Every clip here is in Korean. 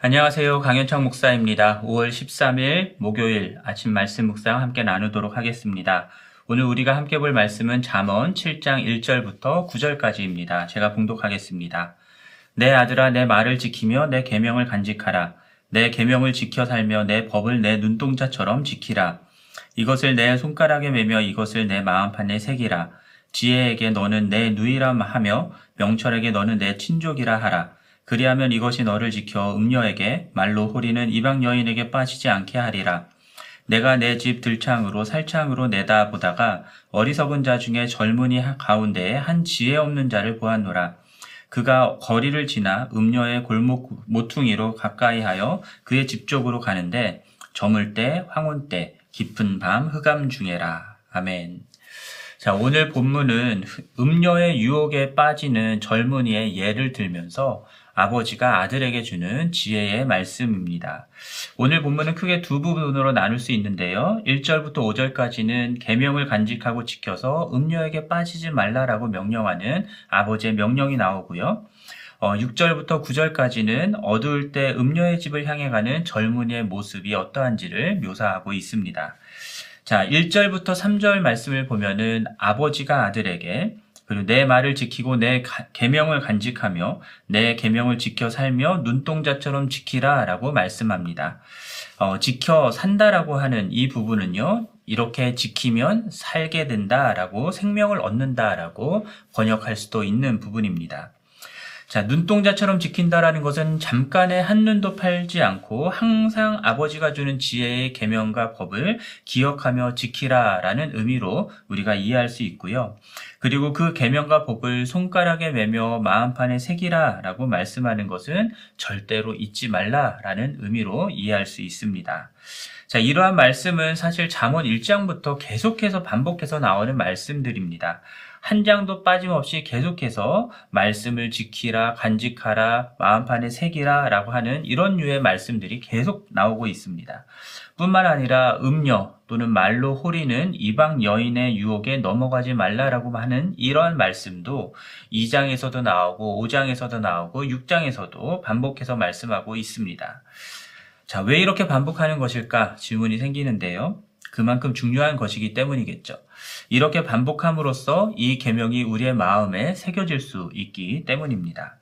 안녕하세요. 강현창 목사입니다. 5월 13일 목요일 아침 말씀 묵상 함께 나누도록 하겠습니다. 오늘 우리가 함께 볼 말씀은 잠언 7장 1절부터 9절까지입니다. 제가 봉독하겠습니다. 내 아들아 내 말을 지키며 내 계명을 간직하라. 내 계명을 지켜 살며 내 법을 내 눈동자처럼 지키라. 이것을 내 손가락에 매며 이것을 내 마음판에 새기라. 지혜에게 너는 내 누이라 하며 명철에게 너는 내 친족이라 하라. 그리하면 이것이 너를 지켜 음녀에게 말로 호리는 이방 여인에게 빠지지 않게 하리라. 내가 내 집 들창으로 살창으로 내다보다가 어리석은 자 중에 젊은이 가운데에 한 지혜 없는 자를 보았노라. 그가 거리를 지나 음녀의 골목 모퉁이로 가까이 하여 그의 집 쪽으로 가는데 저물 때 황혼 때 깊은 밤 흑암 중에라. 아멘. 자, 오늘 본문은 음녀의 유혹에 빠지는 젊은이의 예를 들면서 아버지가 아들에게 주는 지혜의 말씀입니다. 오늘 본문은 크게 두 부분으로 나눌 수 있는데요. 1절부터 5절까지는 계명을 간직하고 지켜서 음녀에게 빠지지 말라라고 명령하는 아버지의 명령이 나오고요. 어, 6절부터 9절까지는 어두울 때 음녀의 집을 향해 가는 젊은이의 모습이 어떠한지를 묘사하고 있습니다. 자, 1절부터 3절 말씀을 보면은 아버지가 아들에게 그리고 내 말을 지키고 내 계명을 간직하며 내 계명을 지켜 살며 눈동자처럼 지키라라고 말씀합니다. 어, 지켜 산다라고 하는 이 부분은요. 이렇게 지키면 살게 된다라고 생명을 얻는다라고 번역할 수도 있는 부분입니다. 자, 눈동자처럼 지킨다라는 것은 잠깐의 한눈도 팔지 않고 항상 아버지가 주는 지혜의 계명과 법을 기억하며 지키라라는 의미로 우리가 이해할 수 있고요. 그리고 그 계명과 법을 손가락에 매며 마음판에 새기라라고 말씀하는 것은 절대로 잊지 말라라는 의미로 이해할 수 있습니다. 자, 이러한 말씀은 사실 잠언 1장부터 계속해서 반복해서 나오는 말씀들입니다. 한 장도 빠짐없이 계속해서 말씀을 지키라, 간직하라, 마음판에 새기라 라고 하는 이런 류의 말씀들이 계속 나오고 있습니다. 뿐만 아니라 음녀 또는 말로 호리는 이방 여인의 유혹에 넘어가지 말라라고 하는 이런 말씀도 2장에서도 나오고 5장에서도 나오고 6장에서도 반복해서 말씀하고 있습니다. 자, 왜 이렇게 반복하는 것일까 질문이 생기는데요. 그만큼 중요한 것이기 때문이겠죠. 이렇게 반복함으로써 이 계명이 우리의 마음에 새겨질 수 있기 때문입니다.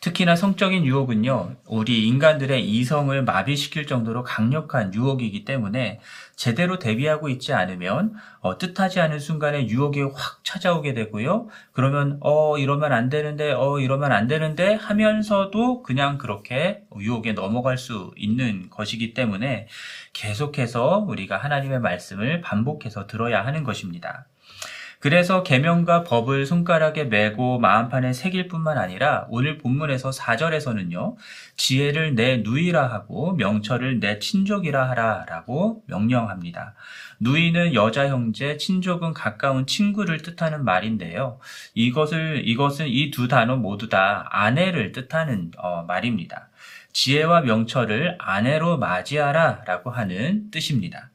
특히나 성적인 유혹은요, 우리 인간들의 이성을 마비시킬 정도로 강력한 유혹이기 때문에 제대로 대비하고 있지 않으면 어, 뜻하지 않은 순간에 유혹이 확 찾아오게 되고요. 그러면 어 이러면 안 되는데 어 이러면 안 되는데 하면서도 그냥 그렇게 유혹에 넘어갈 수 있는 것이기 때문에 계속해서 우리가 하나님의 말씀을 반복해서 들어야 하는 것입니다. 그래서 계명과 법을 손가락에 메고 마음판에 새길 뿐만 아니라 오늘 본문에서 4절에서는요. 지혜를 내 누이라 하고 명철을 내 친족이라 하라라고 명령합니다. 누이는 여자 형제, 친족은 가까운 친구를 뜻하는 말인데요. 이것을 이것은 이 두 단어 모두 다 아내를 뜻하는 어, 말입니다. 지혜와 명철을 아내로 맞이하라라고 하는 뜻입니다.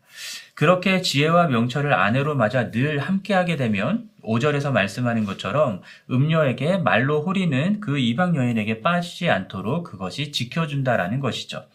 그렇게 지혜와 명철을 아내로 맞아 늘 함께하게 되면 5절에서 말씀하는 것처럼 음녀에게 말로 호리는 그 이방 여인에게 빠지지 않도록 그것이 지켜준다라는 것이죠.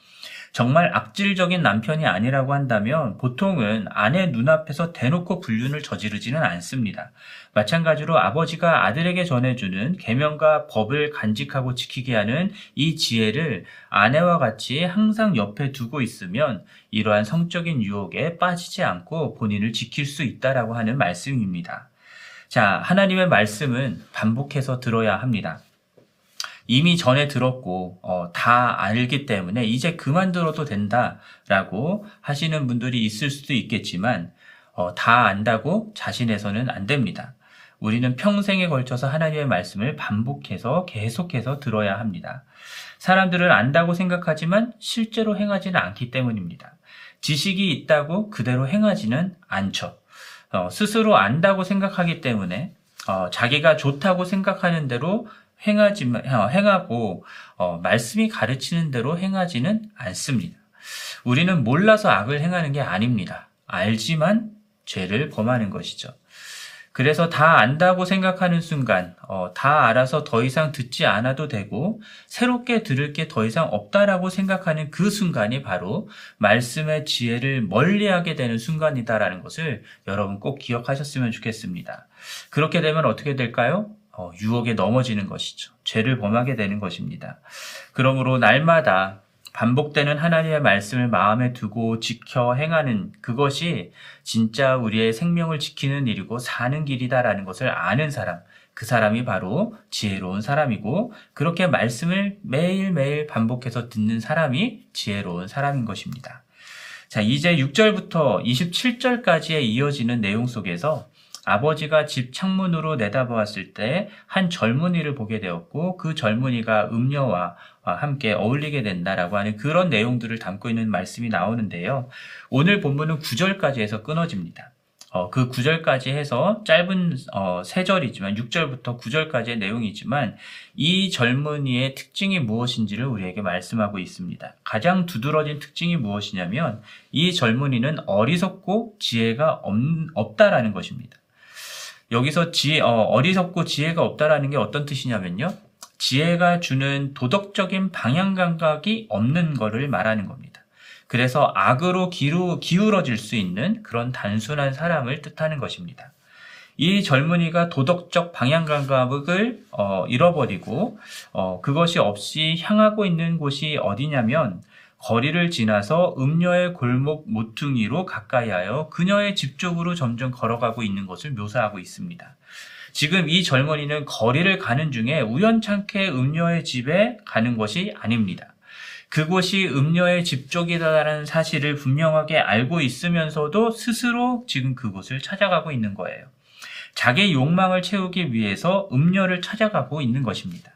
정말 악질적인 남편이 아니라고 한다면 보통은 아내 눈앞에서 대놓고 불륜을 저지르지는 않습니다. 마찬가지로 아버지가 아들에게 전해주는 계명과 법을 간직하고 지키게 하는 이 지혜를 아내와 같이 항상 옆에 두고 있으면 이러한 성적인 유혹에 빠지지 않고 본인을 지킬 수 있다라고 하는 말씀입니다. 자, 하나님의 말씀은 반복해서 들어야 합니다. 이미 전에 들었고 어, 다 알기 때문에 이제 그만 들어도 된다라고 하시는 분들이 있을 수도 있겠지만 어, 다 안다고 자신해서는 안 됩니다. 우리는 평생에 걸쳐서 하나님의 말씀을 반복해서 계속해서 들어야 합니다. 사람들은 안다고 생각하지만 실제로 행하지는 않기 때문입니다. 지식이 있다고 그대로 행하지는 않죠. 어, 스스로 안다고 생각하기 때문에 어, 자기가 좋다고 생각하는 대로 행하지 어, 행하고 어, 말씀이 가르치는 대로 행하지는 않습니다. 우리는 몰라서 악을 행하는 게 아닙니다. 알지만 죄를 범하는 것이죠. 그래서 다 안다고 생각하는 순간, 어, 다 알아서 더 이상 듣지 않아도 되고, 새롭게 들을 게 더 이상 없다라고 생각하는 그 순간이 바로 말씀의 지혜를 멀리하게 되는 순간이다라는 것을 여러분 꼭 기억하셨으면 좋겠습니다. 그렇게 되면 어떻게 될까요? 어, 유혹에 넘어지는 것이죠. 죄를 범하게 되는 것입니다. 그러므로 날마다 반복되는 하나님의 말씀을 마음에 두고 지켜 행하는 그것이 진짜 우리의 생명을 지키는 일이고 사는 길이다라는 것을 아는 사람, 그 사람이 바로 지혜로운 사람이고 그렇게 말씀을 매일매일 반복해서 듣는 사람이 지혜로운 사람인 것입니다. 자, 이제 6절부터 27절까지의 이어지는 내용 속에서 아버지가 집 창문으로 내다보았을 때 한 젊은이를 보게 되었고 그 젊은이가 음녀와 함께 어울리게 된다라고 하는 그런 내용들을 담고 있는 말씀이 나오는데요. 오늘 본문은 9절까지 해서 끊어집니다. 어, 그 9절까지 해서 짧은 어, 3절이지만 6절부터 9절까지의 내용이지만 이 젊은이의 특징이 무엇인지를 우리에게 말씀하고 있습니다. 가장 두드러진 특징이 무엇이냐면 이 젊은이는 어리석고 지혜가 없, 없다라는 것입니다. 여기서 지, 어, 리석고 지혜가 없다라는 게 어떤 뜻이냐면요. 지혜가 주는 도덕적인 방향 감각이 없는 것을 말하는 겁니다. 그래서 악으로 기루, 기울어질 수 있는 그런 단순한 사람을 뜻하는 것입니다. 이 젊은이가 도덕적 방향 감각을 어, 잃어버리고 어, 그것이 없이 향하고 있는 곳이 어디냐면 거리를 지나서 음녀의 골목 모퉁이로 가까이 하여 그녀의 집 쪽으로 점점 걸어가고 있는 것을 묘사하고 있습니다. 지금 이 젊은이는 거리를 가는 중에 우연찮게 음녀의 집에 가는 것이 아닙니다. 그곳이 음녀의 집 쪽이다라는 사실을 분명하게 알고 있으면서도 스스로 지금 그곳을 찾아가고 있는 거예요. 자기 욕망을 채우기 위해서 음녀를 찾아가고 있는 것입니다.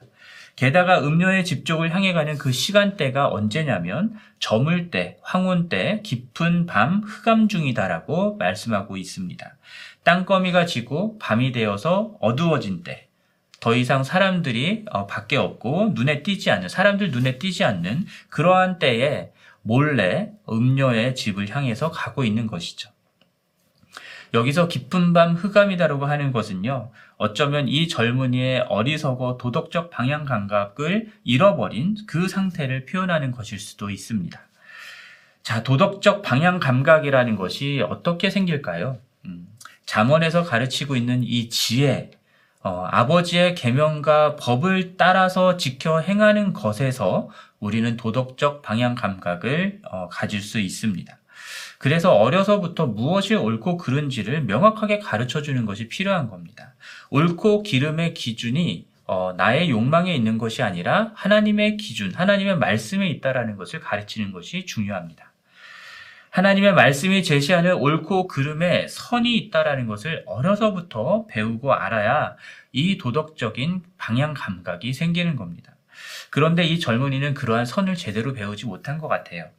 게다가 음녀의 집 쪽을 향해 가는 그 시간대가 언제냐면 저물 때, 황혼 때, 깊은 밤, 흑암 중이다라고 말씀하고 있습니다. 땅거미가 지고 밤이 되어서 어두워진 때, 더 이상 사람들이 어, 밖에 없고 눈에 띄지 않는, 사람들 눈에 띄지 않는 그러한 때에 몰래 음녀의 집을 향해서 가고 있는 것이죠. 여기서 깊은 밤 흑암이다라고 하는 것은요, 어쩌면 이 젊은이의 어리석어 도덕적 방향 감각을 잃어버린 그 상태를 표현하는 것일 수도 있습니다. 자, 도덕적 방향 감각이라는 것이 어떻게 생길까요? 음, 잠언에서 가르치고 있는 이 지혜, 어, 아버지의 계명과 법을 따라서 지켜 행하는 것에서 우리는 도덕적 방향 감각을 어, 가질 수 있습니다. 그래서 어려서부터 무엇이 옳고 그른지를 명확하게 가르쳐 주는 것이 필요한 겁니다. 옳고 기름의 기준이 어, 나의 욕망에 있는 것이 아니라 하나님의 기준, 하나님의 말씀에 있다라는 것을 가르치는 것이 중요합니다. 하나님의 말씀이 제시하는 옳고 그름에 선이 있다라는 것을 어려서부터 배우고 알아야 이 도덕적인 방향 감각이 생기는 겁니다. 그런데 이 젊은이는 그러한 선을 제대로 배우지 못한 것 같아요.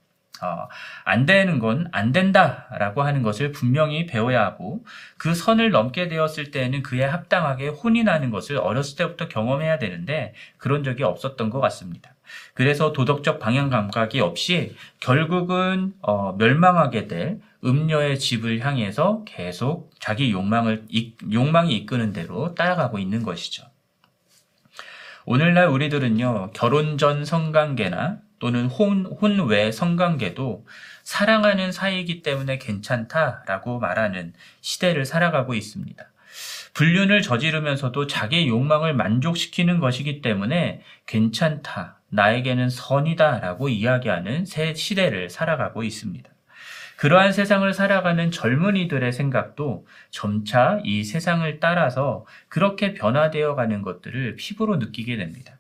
어, 안 되는 건 안 된다라고 하는 것을 분명히 배워야 하고 그 선을 넘게 되었을 때에는 그에 합당하게 혼이 나는 것을 어렸을 때부터 경험해야 되는데 그런 적이 없었던 것 같습니다. 그래서 도덕적 방향 감각이 없이 결국은 어, 멸망하게 될 음녀의 집을 향해서 계속 자기 욕망을 욕망이 이끄는 대로 따라가고 있는 것이죠. 오늘날 우리들은요 결혼 전 성관계나 또는 혼, 혼 외 성관계도 사랑하는 사이이기 때문에 괜찮다라고 말하는 시대를 살아가고 있습니다. 불륜을 저지르면서도 자기의 욕망을 만족시키는 것이기 때문에 괜찮다, 나에게는 선이다 라고 이야기하는 새 시대를 살아가고 있습니다. 그러한 세상을 살아가는 젊은이들의 생각도 점차 이 세상을 따라서 그렇게 변화되어 가는 것들을 피부로 느끼게 됩니다.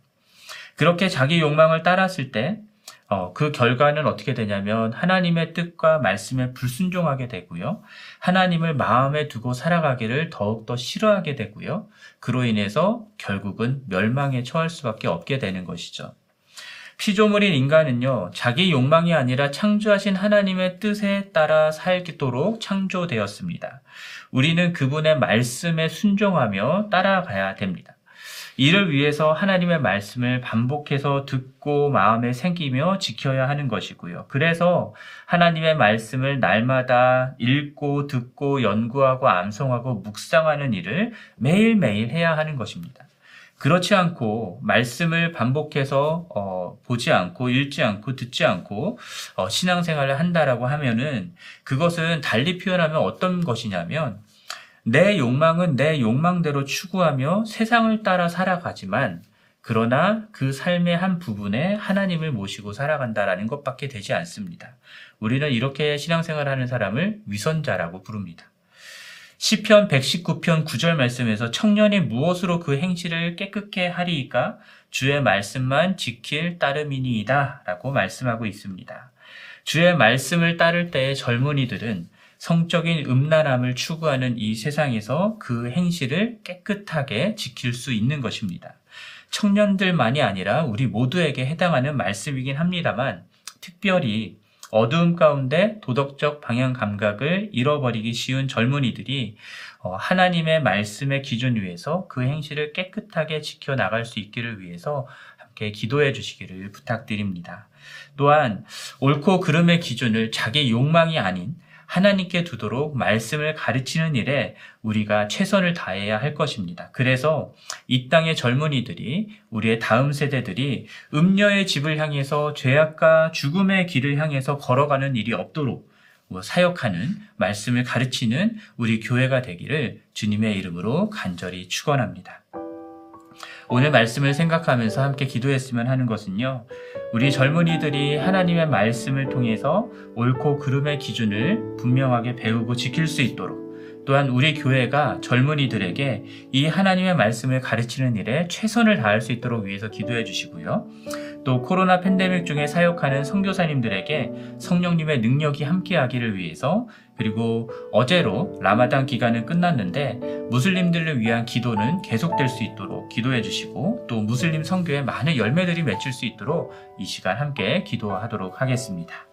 그렇게 자기 욕망을 따랐을 때 어, 그 결과는 어떻게 되냐면 하나님의 뜻과 말씀에 불순종하게 되고요. 하나님을 마음에 두고 살아가기를 더욱더 싫어하게 되고요. 그로 인해서 결국은 멸망에 처할 수밖에 없게 되는 것이죠. 피조물인 인간은요, 자기 욕망이 아니라 창조하신 하나님의 뜻에 따라 살도록 창조되었습니다. 우리는 그분의 말씀에 순종하며 따라가야 됩니다. 이를 위해서 하나님의 말씀을 반복해서 듣고 마음에 생기며 지켜야 하는 것이고요. 그래서 하나님의 말씀을 날마다 읽고 듣고 연구하고 암송하고 묵상하는 일을 매일매일 해야 하는 것입니다. 그렇지 않고 말씀을 반복해서 어, 보지 않고 읽지 않고 듣지 않고 어, 신앙생활을 한다라고 하면은 그것은 달리 표현하면 어떤 것이냐면 내 욕망은 내 욕망대로 추구하며 세상을 따라 살아가지만 그러나 그 삶의 한 부분에 하나님을 모시고 살아간다라는 것밖에 되지 않습니다. 우리는 이렇게 신앙생활 하는 사람을 위선자라고 부릅니다. 시편 119편 9절 말씀에서 청년이 무엇으로 그 행실을 깨끗게 하리이까 주의 말씀만 지킬 따름이니이다 라고 말씀하고 있습니다. 주의 말씀을 따를 때의 젊은이들은 성적인 음란함을 추구하는 이 세상에서 그 행실을 깨끗하게 지킬 수 있는 것입니다. 청년들만이 아니라 우리 모두에게 해당하는 말씀이긴 합니다만 특별히 어두움 가운데 도덕적 방향 감각을 잃어버리기 쉬운 젊은이들이 어, 하나님의 말씀의 기준 위에서 그 행실을 깨끗하게 지켜나갈 수 있기를 위해서 함께 기도해 주시기를 부탁드립니다. 또한 옳고 그름의 기준을 자기 욕망이 아닌 하나님께 두도록 말씀을 가르치는 일에 우리가 최선을 다해야 할 것입니다. 그래서 이 땅의 젊은이들이 우리의 다음 세대들이 음녀의 집을 향해서 죄악과 죽음의 길을 향해서 걸어가는 일이 없도록 뭐 사역하는 말씀을 가르치는 우리 교회가 되기를 주님의 이름으로 간절히 축원합니다. 오늘 말씀을 생각하면서 함께 기도했으면 하는 것은요. 우리 젊은이들이 하나님의 말씀을 통해서 옳고 그름의 기준을 분명하게 배우고 지킬 수 있도록 또한 우리 교회가 젊은이들에게 이 하나님의 말씀을 가르치는 일에 최선을 다할 수 있도록 위해서 기도해 주시고요. 또 코로나 팬데믹 중에 사역하는 선교사님들에게 성령님의 능력이 함께하기를 위해서 그리고 어제로 라마단 기간은 끝났는데 무슬림들을 위한 기도는 계속될 수 있도록 기도해 주시고 또 무슬림 선교에 많은 열매들이 맺힐 수 있도록 이 시간 함께 기도하도록 하겠습니다.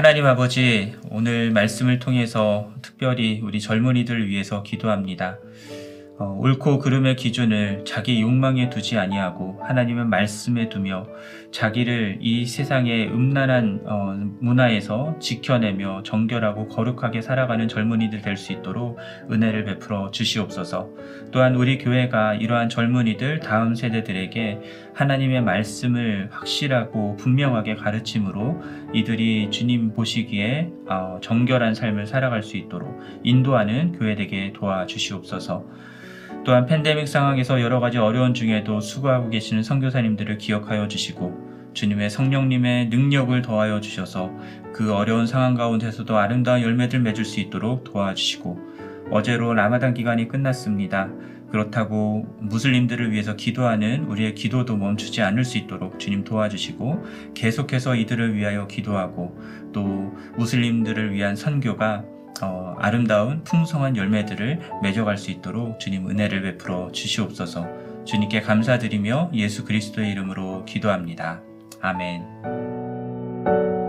하나님 아버지, 오늘 말씀을 통해서 특별히 우리 젊은이들을 위해서 기도합니다. 어, 옳고 그름의 기준을 자기 욕망에 두지 아니하고 하나님의 말씀에 두며 자기를 이 세상의 음란한 어, 문화에서 지켜내며 정결하고 거룩하게 살아가는 젊은이들 될 수 있도록 은혜를 베풀어 주시옵소서. 또한 우리 교회가 이러한 젊은이들 다음 세대들에게 하나님의 말씀을 확실하고 분명하게 가르침으로 이들이 주님 보시기에 어, 정결한 삶을 살아갈 수 있도록 인도하는 교회 되게 도와주시옵소서. 또한 팬데믹 상황에서 여러 가지 어려운 중에도 수고하고 계시는 선교사님들을 기억하여 주시고 주님의 성령님의 능력을 더하여 주셔서 그 어려운 상황 가운데서도 아름다운 열매들 맺을 수 있도록 도와주시고 어제로 라마단 기간이 끝났습니다. 그렇다고 무슬림들을 위해서 기도하는 우리의 기도도 멈추지 않을 수 있도록 주님 도와주시고 계속해서 이들을 위하여 기도하고 또 무슬림들을 위한 선교가 어, 아름다운 풍성한 열매들을 맺어갈 수 있도록 주님 은혜를 베풀어 주시옵소서 주님께 감사드리며 예수 그리스도의 이름으로 기도합니다. 아멘.